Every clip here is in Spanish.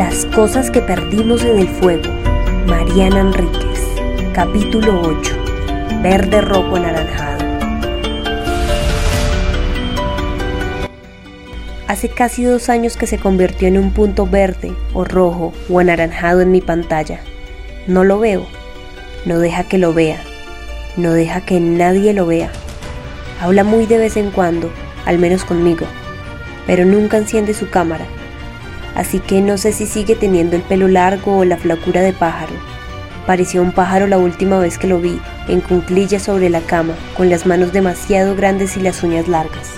Las cosas que perdimos en el fuego. Mariana Enríquez. Capítulo 8. Verde, rojo, anaranjado. Hace casi dos años que se convirtió en un punto verde o rojo o anaranjado en mi pantalla. No lo veo. No deja que lo vea. No deja que nadie lo vea. Habla muy de vez en cuando, al menos conmigo, pero nunca enciende su cámara así que no sé si sigue teniendo el pelo largo o la flacura de pájaro. Parecía un pájaro la última vez que lo vi, en cunclillas sobre la cama, con las manos demasiado grandes y las uñas largas.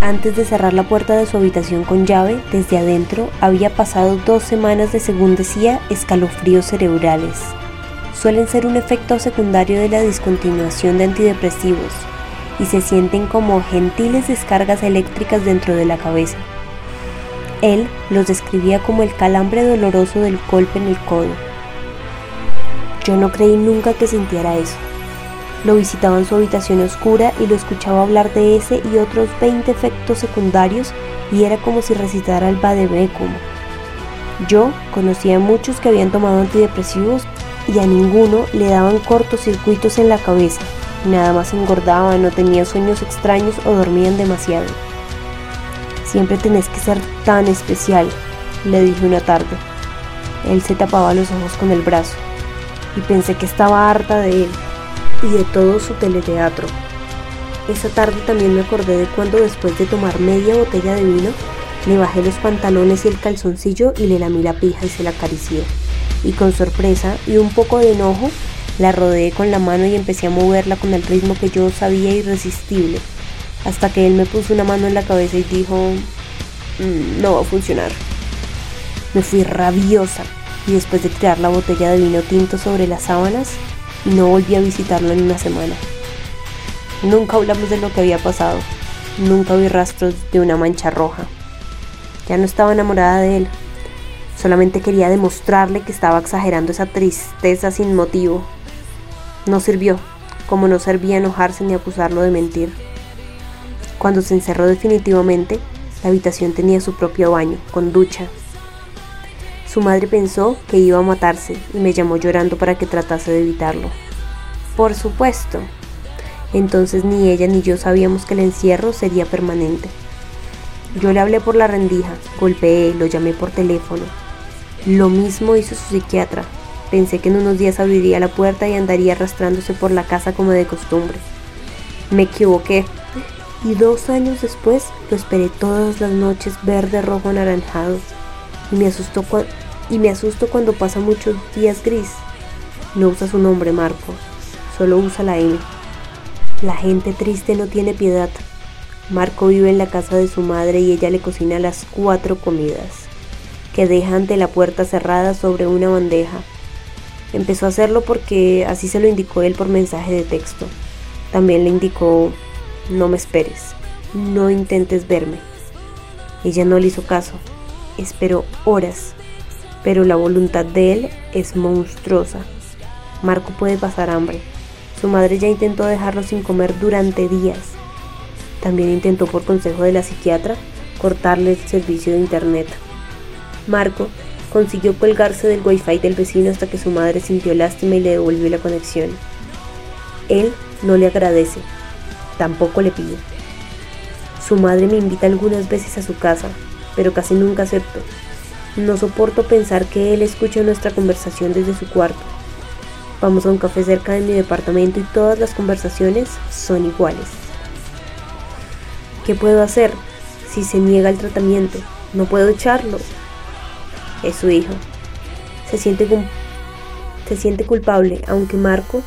Antes de cerrar la puerta de su habitación con llave, desde adentro había pasado dos semanas de, según decía, escalofríos cerebrales. Suelen ser un efecto secundario de la discontinuación de antidepresivos y se sienten como gentiles descargas eléctricas dentro de la cabeza. Él los describía como el calambre doloroso del golpe en el codo. Yo no creí nunca que sintiera eso. Lo visitaba en su habitación oscura y lo escuchaba hablar de ese y otros 20 efectos secundarios y era como si recitara el Bademecum. Yo conocía a muchos que habían tomado antidepresivos y a ninguno le daban cortocircuitos en la cabeza. Nada más engordaban, no tenían sueños extraños o dormían demasiado. Siempre tenés que ser tan especial, le dije una tarde. Él se tapaba los ojos con el brazo y pensé que estaba harta de él y de todo su teleteatro. Esa tarde también me acordé de cuando después de tomar media botella de vino, le bajé los pantalones y el calzoncillo y le lamí la pija y se la acaricié. Y con sorpresa y un poco de enojo, la rodeé con la mano y empecé a moverla con el ritmo que yo sabía irresistible hasta que él me puso una mano en la cabeza y dijo, mm, no va a funcionar. Me fui rabiosa y después de tirar la botella de vino tinto sobre las sábanas, no volví a visitarlo en una semana. Nunca hablamos de lo que había pasado, nunca vi rastros de una mancha roja. Ya no estaba enamorada de él, solamente quería demostrarle que estaba exagerando esa tristeza sin motivo. No sirvió, como no servía enojarse ni acusarlo de mentir. Cuando se encerró definitivamente, la habitación tenía su propio baño, con ducha. Su madre pensó que iba a matarse y me llamó llorando para que tratase de evitarlo. Por supuesto. Entonces ni ella ni yo sabíamos que el encierro sería permanente. Yo le hablé por la rendija, golpeé, lo llamé por teléfono. Lo mismo hizo su psiquiatra. Pensé que en unos días abriría la puerta y andaría arrastrándose por la casa como de costumbre. Me equivoqué y dos años después lo esperé todas las noches verde, rojo, anaranjado y me asustó y me asusto cuando pasa muchos días gris. No usa su nombre Marco, solo usa la M. La gente triste no tiene piedad. Marco vive en la casa de su madre y ella le cocina las cuatro comidas, que deja ante la puerta cerrada sobre una bandeja. Empezó a hacerlo porque así se lo indicó él por mensaje de texto. También le indicó no me esperes, no intentes verme. Ella no le hizo caso, esperó horas, pero la voluntad de él es monstruosa. Marco puede pasar hambre. Su madre ya intentó dejarlo sin comer durante días. También intentó por consejo de la psiquiatra cortarle el servicio de internet. Marco consiguió colgarse del wifi del vecino hasta que su madre sintió lástima y le devolvió la conexión. Él no le agradece, tampoco le pide. Su madre me invita algunas veces a su casa, pero casi nunca acepto. No soporto pensar que él escucha nuestra conversación desde su cuarto. Vamos a un café cerca de mi departamento y todas las conversaciones son iguales. ¿Qué puedo hacer si se niega el tratamiento? No puedo echarlo. Es su hijo. Se siente, se siente culpable, aunque Marco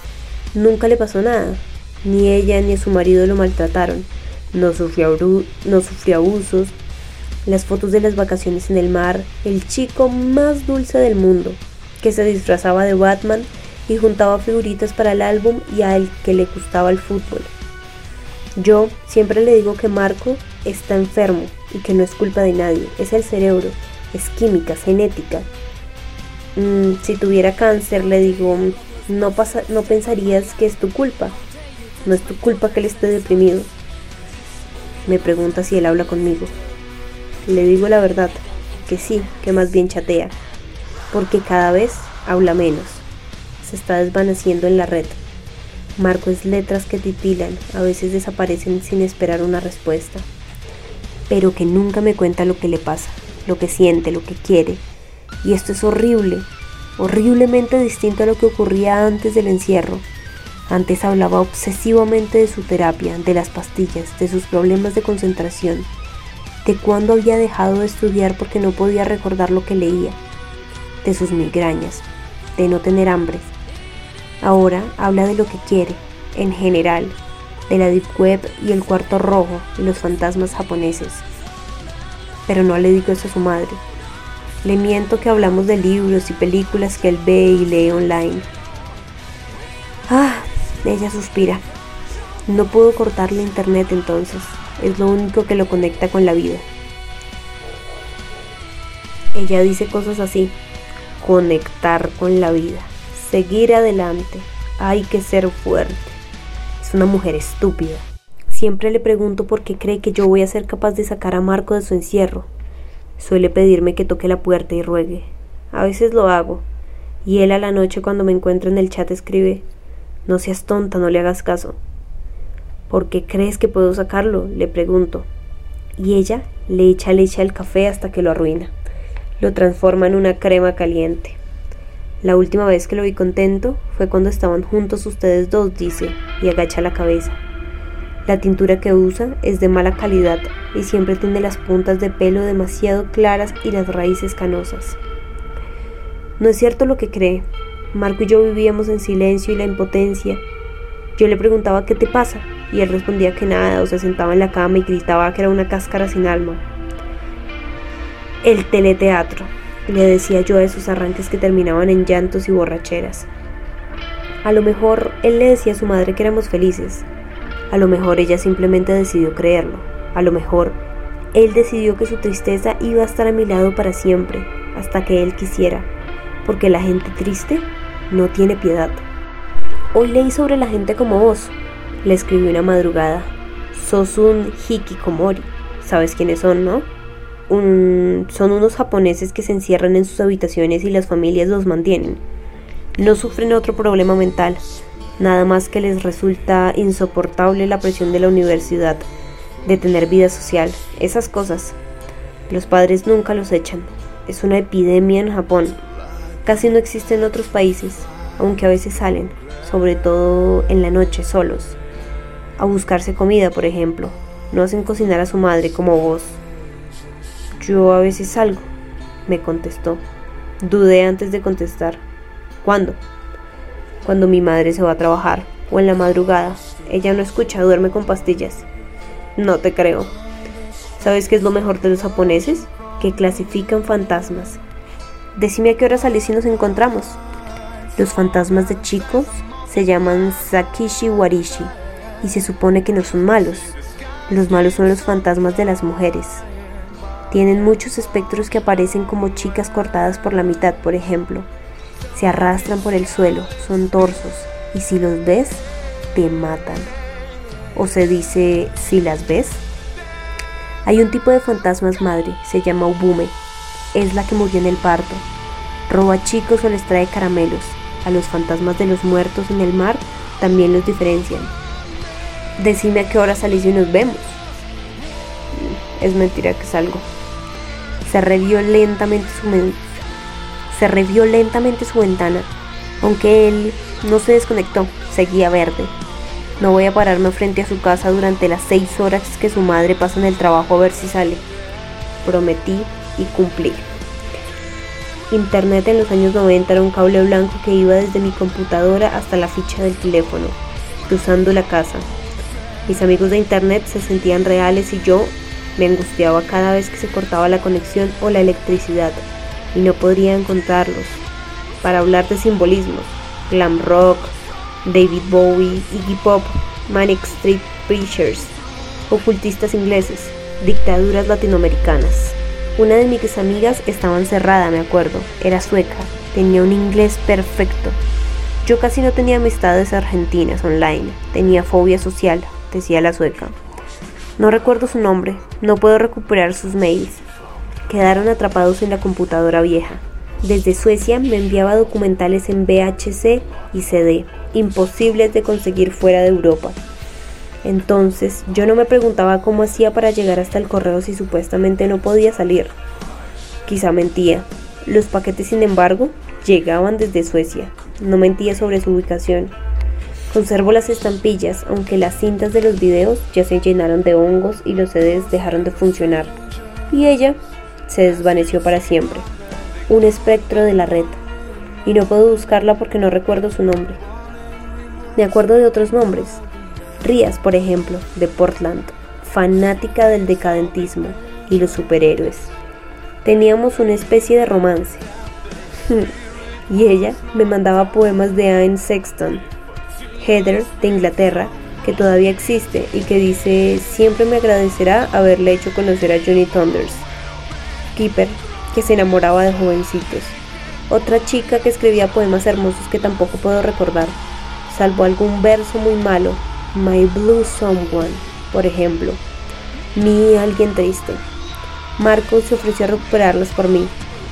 nunca le pasó nada. Ni ella ni su marido lo maltrataron. No sufrió, no sufrió abusos. Las fotos de las vacaciones en el mar, el chico más dulce del mundo, que se disfrazaba de Batman y juntaba figuritas para el álbum y a él que le gustaba el fútbol. Yo siempre le digo que Marco está enfermo y que no es culpa de nadie, es el cerebro, es química, genética. Mm, si tuviera cáncer, le digo, no, pasa, no pensarías que es tu culpa, no es tu culpa que él esté deprimido. Me pregunta si él habla conmigo. Le digo la verdad, que sí, que más bien chatea, porque cada vez habla menos. Se está desvaneciendo en la red. Marco es letras que titilan, a veces desaparecen sin esperar una respuesta. Pero que nunca me cuenta lo que le pasa, lo que siente, lo que quiere. Y esto es horrible, horriblemente distinto a lo que ocurría antes del encierro. Antes hablaba obsesivamente de su terapia, de las pastillas, de sus problemas de concentración, de cuándo había dejado de estudiar porque no podía recordar lo que leía, de sus migrañas, de no tener hambre. Ahora habla de lo que quiere, en general, de la Deep Web y el cuarto rojo y los fantasmas japoneses. Pero no le digo eso a su madre. Le miento que hablamos de libros y películas que él ve y lee online. Ella suspira. No puedo cortarle internet entonces. Es lo único que lo conecta con la vida. Ella dice cosas así. Conectar con la vida. Seguir adelante. Hay que ser fuerte. Es una mujer estúpida. Siempre le pregunto por qué cree que yo voy a ser capaz de sacar a Marco de su encierro. Suele pedirme que toque la puerta y ruegue. A veces lo hago. Y él a la noche cuando me encuentra en el chat escribe, no seas tonta, no le hagas caso. ¿Por qué crees que puedo sacarlo? le pregunto. Y ella le echa leche al café hasta que lo arruina. Lo transforma en una crema caliente. La última vez que lo vi contento fue cuando estaban juntos ustedes dos, dice, y agacha la cabeza. La tintura que usa es de mala calidad y siempre tiene las puntas de pelo demasiado claras y las raíces canosas. No es cierto lo que cree, Marco y yo vivíamos en silencio y la impotencia. Yo le preguntaba qué te pasa y él respondía que nada o se sentaba en la cama y gritaba que era una cáscara sin alma. El teleteatro, le decía yo a esos arranques que terminaban en llantos y borracheras. A lo mejor él le decía a su madre que éramos felices. A lo mejor ella simplemente decidió creerlo. A lo mejor él decidió que su tristeza iba a estar a mi lado para siempre, hasta que él quisiera, porque la gente triste no tiene piedad. Hoy leí sobre la gente como vos, le escribí una madrugada. Sos un hikikomori. ¿Sabes quiénes son, no? son unos japoneses que se encierran en sus habitaciones y las familias los mantienen. No sufren otro problema mental, nada más que les resulta insoportable la presión de la universidad, de tener vida social, esas cosas. Los padres nunca los echan. Es una epidemia en Japón. Casi no existe en otros países, aunque a veces salen, sobre todo en la noche solos, a buscarse comida, por ejemplo. No hacen cocinar a su madre como vos. Yo a veces salgo, me contestó. Dudé antes de contestar. ¿Cuándo? Cuando mi madre se va a trabajar o en la madrugada. Ella no escucha, duerme con pastillas. No te creo. ¿Sabes qué es lo mejor de los japoneses? Que clasifican fantasmas Decime a qué hora salís y nos encontramos. Los fantasmas de chicos se llaman Sakishi Warishi y se supone que no son malos. Los malos son los fantasmas de las mujeres. Tienen muchos espectros que aparecen como chicas cortadas por la mitad, por ejemplo. Se arrastran por el suelo, son torsos, y si los ves, te matan. O se dice, si las ves. Hay un tipo de fantasmas madre, se llama Ubume, es la que murió en el parto. Roba chicos o les trae caramelos. A los fantasmas de los muertos en el mar también los diferencian. Decime a qué hora salís y nos vemos. Es mentira que salgo. Se revió lentamente su, se revió lentamente su ventana, aunque él no se desconectó, seguía verde. No voy a pararme frente a su casa durante las seis horas que su madre pasa en el trabajo a ver si sale. Prometí y cumplir. Internet en los años 90 era un cable blanco que iba desde mi computadora hasta la ficha del teléfono, cruzando la casa. Mis amigos de Internet se sentían reales y yo me angustiaba cada vez que se cortaba la conexión o la electricidad y no podría encontrarlos. Para hablar de simbolismos, glam rock, David Bowie, Iggy Pop, Manic Street Preachers, ocultistas ingleses, dictaduras latinoamericanas. Una de mis amigas estaba encerrada, me acuerdo. Era sueca. Tenía un inglés perfecto. Yo casi no tenía amistades argentinas online. Tenía fobia social, decía la sueca. No recuerdo su nombre. No puedo recuperar sus mails. Quedaron atrapados en la computadora vieja. Desde Suecia me enviaba documentales en VHC y CD, imposibles de conseguir fuera de Europa. Entonces yo no me preguntaba cómo hacía para llegar hasta el correo si supuestamente no podía salir. Quizá mentía. Los paquetes, sin embargo, llegaban desde Suecia. No mentía sobre su ubicación. Conservo las estampillas, aunque las cintas de los videos ya se llenaron de hongos y los CDs dejaron de funcionar. Y ella se desvaneció para siempre. Un espectro de la red. Y no puedo buscarla porque no recuerdo su nombre. Me acuerdo de otros nombres, Rías, por ejemplo, de Portland, fanática del decadentismo y los superhéroes. Teníamos una especie de romance. y ella me mandaba poemas de Anne Sexton. Heather, de Inglaterra, que todavía existe y que dice siempre me agradecerá haberle hecho conocer a Johnny Thunders. Keeper, que se enamoraba de jovencitos. Otra chica que escribía poemas hermosos que tampoco puedo recordar, salvo algún verso muy malo My Blue Someone, por ejemplo. Mi alguien triste. Marco se ofreció a recuperarlas por mí,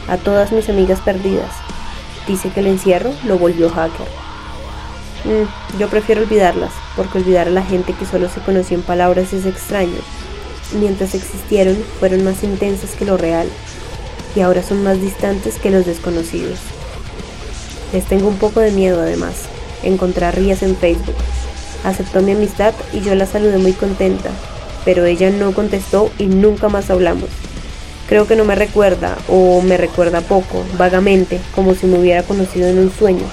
a todas mis amigas perdidas. Dice que el encierro lo volvió hacker. Mm, yo prefiero olvidarlas, porque olvidar a la gente que solo se conoció en palabras es extraño. Mientras existieron, fueron más intensas que lo real, y ahora son más distantes que los desconocidos. Les tengo un poco de miedo además, encontrar Rías en Facebook, Aceptó mi amistad y yo la saludé muy contenta, pero ella no contestó y nunca más hablamos. Creo que no me recuerda o me recuerda poco, vagamente, como si me hubiera conocido en un sueño.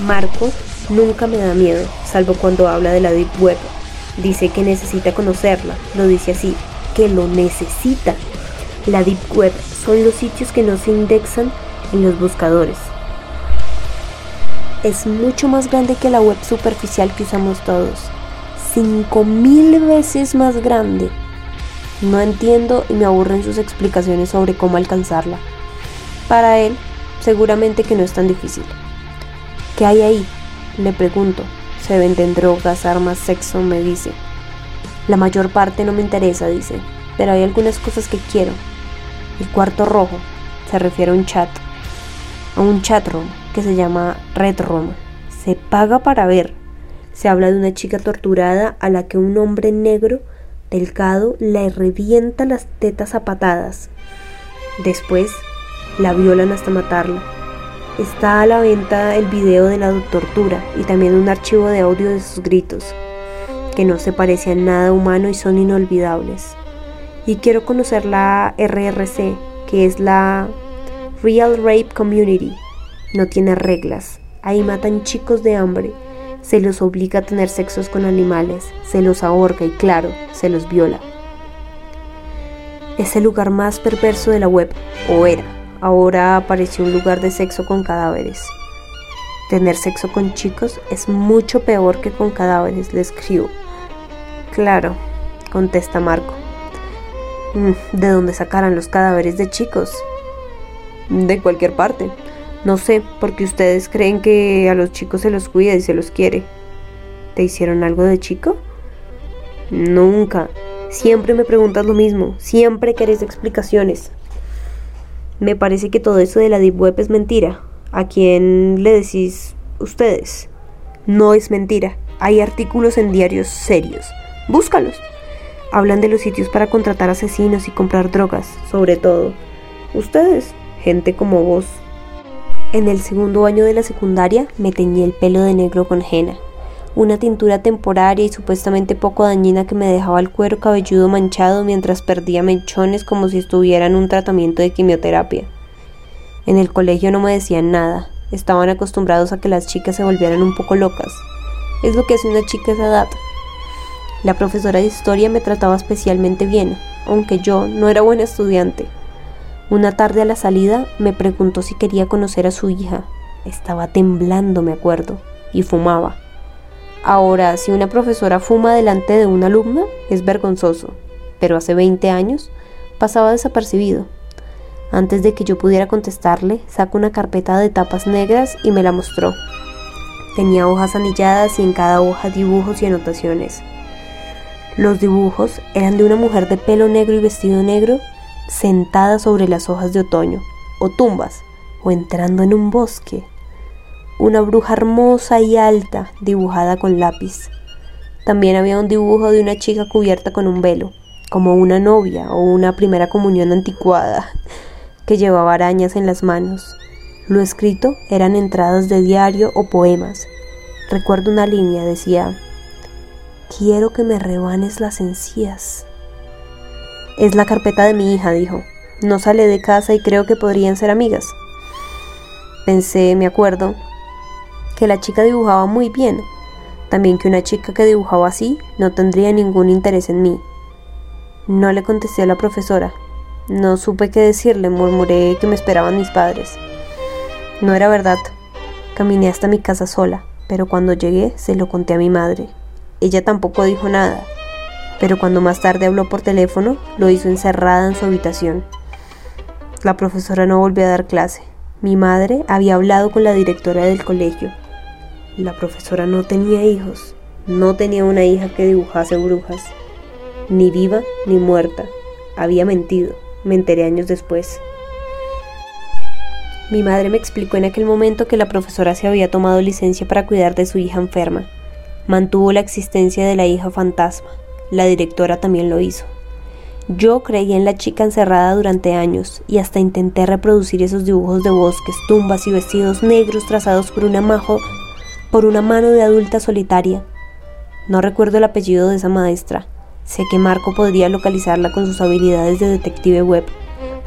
Marco nunca me da miedo, salvo cuando habla de la Deep Web. Dice que necesita conocerla, lo dice así, que lo necesita. La Deep Web son los sitios que no se indexan en los buscadores, es mucho más grande que la web superficial que usamos todos. 5000 veces más grande. No entiendo y me aburren sus explicaciones sobre cómo alcanzarla. Para él, seguramente que no es tan difícil. ¿Qué hay ahí? Le pregunto. Se venden drogas, armas, sexo, me dice. La mayor parte no me interesa, dice, pero hay algunas cosas que quiero. El cuarto rojo se refiere a un chat, a un chatroom que se llama Red Roma. Se paga para ver. Se habla de una chica torturada a la que un hombre negro delgado le revienta las tetas a patadas. Después la violan hasta matarla. Está a la venta el video de la tortura y también un archivo de audio de sus gritos, que no se parece a nada humano y son inolvidables. Y quiero conocer la RRC, que es la Real Rape Community, no tiene reglas. Ahí matan chicos de hambre. Se los obliga a tener sexos con animales. Se los ahorca y claro, se los viola. Es el lugar más perverso de la web, o era. Ahora apareció un lugar de sexo con cadáveres. Tener sexo con chicos es mucho peor que con cadáveres, le escribo. Claro, contesta Marco. Mm, ¿De dónde sacarán los cadáveres de chicos? De cualquier parte. No sé, porque ustedes creen que a los chicos se los cuida y se los quiere. ¿Te hicieron algo de chico? Nunca. Siempre me preguntas lo mismo, siempre querés explicaciones. Me parece que todo eso de la Deep Web es mentira. ¿A quién le decís ustedes? No es mentira. Hay artículos en diarios serios. Búscalos. Hablan de los sitios para contratar asesinos y comprar drogas, sobre todo. Ustedes, gente como vos. En el segundo año de la secundaria me teñí el pelo de negro con henna, una tintura temporaria y supuestamente poco dañina que me dejaba el cuero cabelludo manchado mientras perdía mechones como si estuviera en un tratamiento de quimioterapia. En el colegio no me decían nada, estaban acostumbrados a que las chicas se volvieran un poco locas. Es lo que hace una chica a esa edad. La profesora de historia me trataba especialmente bien, aunque yo no era buena estudiante. Una tarde a la salida me preguntó si quería conocer a su hija. Estaba temblando, me acuerdo, y fumaba. Ahora, si una profesora fuma delante de una alumna, es vergonzoso, pero hace 20 años pasaba desapercibido. Antes de que yo pudiera contestarle, sacó una carpeta de tapas negras y me la mostró. Tenía hojas anilladas y en cada hoja dibujos y anotaciones. Los dibujos eran de una mujer de pelo negro y vestido negro sentada sobre las hojas de otoño, o tumbas, o entrando en un bosque. Una bruja hermosa y alta dibujada con lápiz. También había un dibujo de una chica cubierta con un velo, como una novia o una primera comunión anticuada, que llevaba arañas en las manos. Lo escrito eran entradas de diario o poemas. Recuerdo una línea, decía, Quiero que me rebanes las encías. Es la carpeta de mi hija, dijo. No sale de casa y creo que podrían ser amigas. Pensé, me acuerdo, que la chica dibujaba muy bien. También que una chica que dibujaba así no tendría ningún interés en mí. No le contesté a la profesora. No supe qué decirle, murmuré que me esperaban mis padres. No era verdad. Caminé hasta mi casa sola, pero cuando llegué se lo conté a mi madre. Ella tampoco dijo nada, pero cuando más tarde habló por teléfono, lo hizo encerrada en su habitación. La profesora no volvió a dar clase. Mi madre había hablado con la directora del colegio. La profesora no tenía hijos, no tenía una hija que dibujase brujas, ni viva ni muerta. Había mentido, me enteré años después. Mi madre me explicó en aquel momento que la profesora se había tomado licencia para cuidar de su hija enferma mantuvo la existencia de la hija fantasma. La directora también lo hizo. Yo creí en la chica encerrada durante años y hasta intenté reproducir esos dibujos de bosques, tumbas y vestidos negros trazados por una, majo, por una mano de adulta solitaria. No recuerdo el apellido de esa maestra. Sé que Marco podría localizarla con sus habilidades de detective web,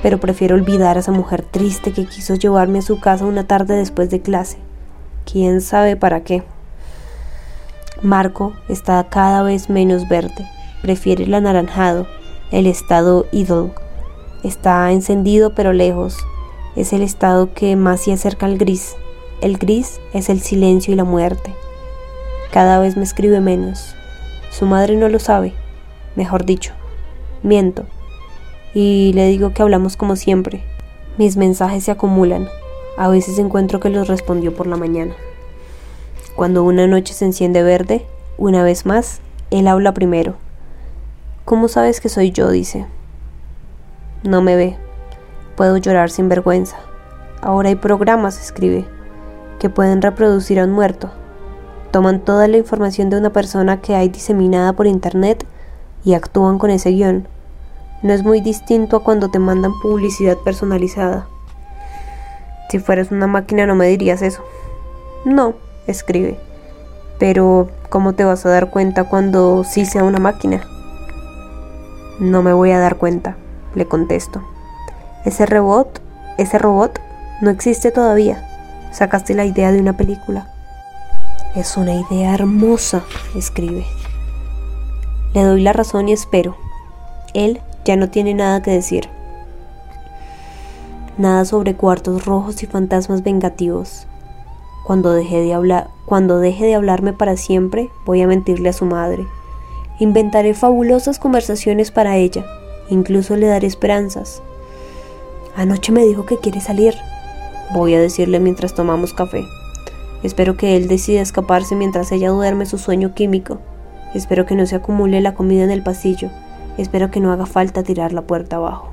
pero prefiero olvidar a esa mujer triste que quiso llevarme a su casa una tarde después de clase. ¿Quién sabe para qué? Marco está cada vez menos verde, prefiere el anaranjado, el estado idol. Está encendido pero lejos, es el estado que más se acerca al gris. El gris es el silencio y la muerte. Cada vez me escribe menos. Su madre no lo sabe, mejor dicho, miento. Y le digo que hablamos como siempre. Mis mensajes se acumulan. A veces encuentro que los respondió por la mañana. Cuando una noche se enciende verde, una vez más, él habla primero. ¿Cómo sabes que soy yo? dice. No me ve. Puedo llorar sin vergüenza. Ahora hay programas, escribe, que pueden reproducir a un muerto. Toman toda la información de una persona que hay diseminada por internet y actúan con ese guion. No es muy distinto a cuando te mandan publicidad personalizada. Si fueras una máquina no me dirías eso. No, escribe. Pero, ¿cómo te vas a dar cuenta cuando sí sea una máquina? No me voy a dar cuenta, le contesto. Ese robot, ese robot no existe todavía. Sacaste la idea de una película. Es una idea hermosa, escribe. Le doy la razón y espero. Él ya no tiene nada que decir. Nada sobre cuartos rojos y fantasmas vengativos. Cuando deje de hablar, cuando deje de hablarme para siempre, voy a mentirle a su madre. Inventaré fabulosas conversaciones para ella, incluso le daré esperanzas. Anoche me dijo que quiere salir. Voy a decirle mientras tomamos café. Espero que él decida escaparse mientras ella duerme su sueño químico. Espero que no se acumule la comida en el pasillo. Espero que no haga falta tirar la puerta abajo.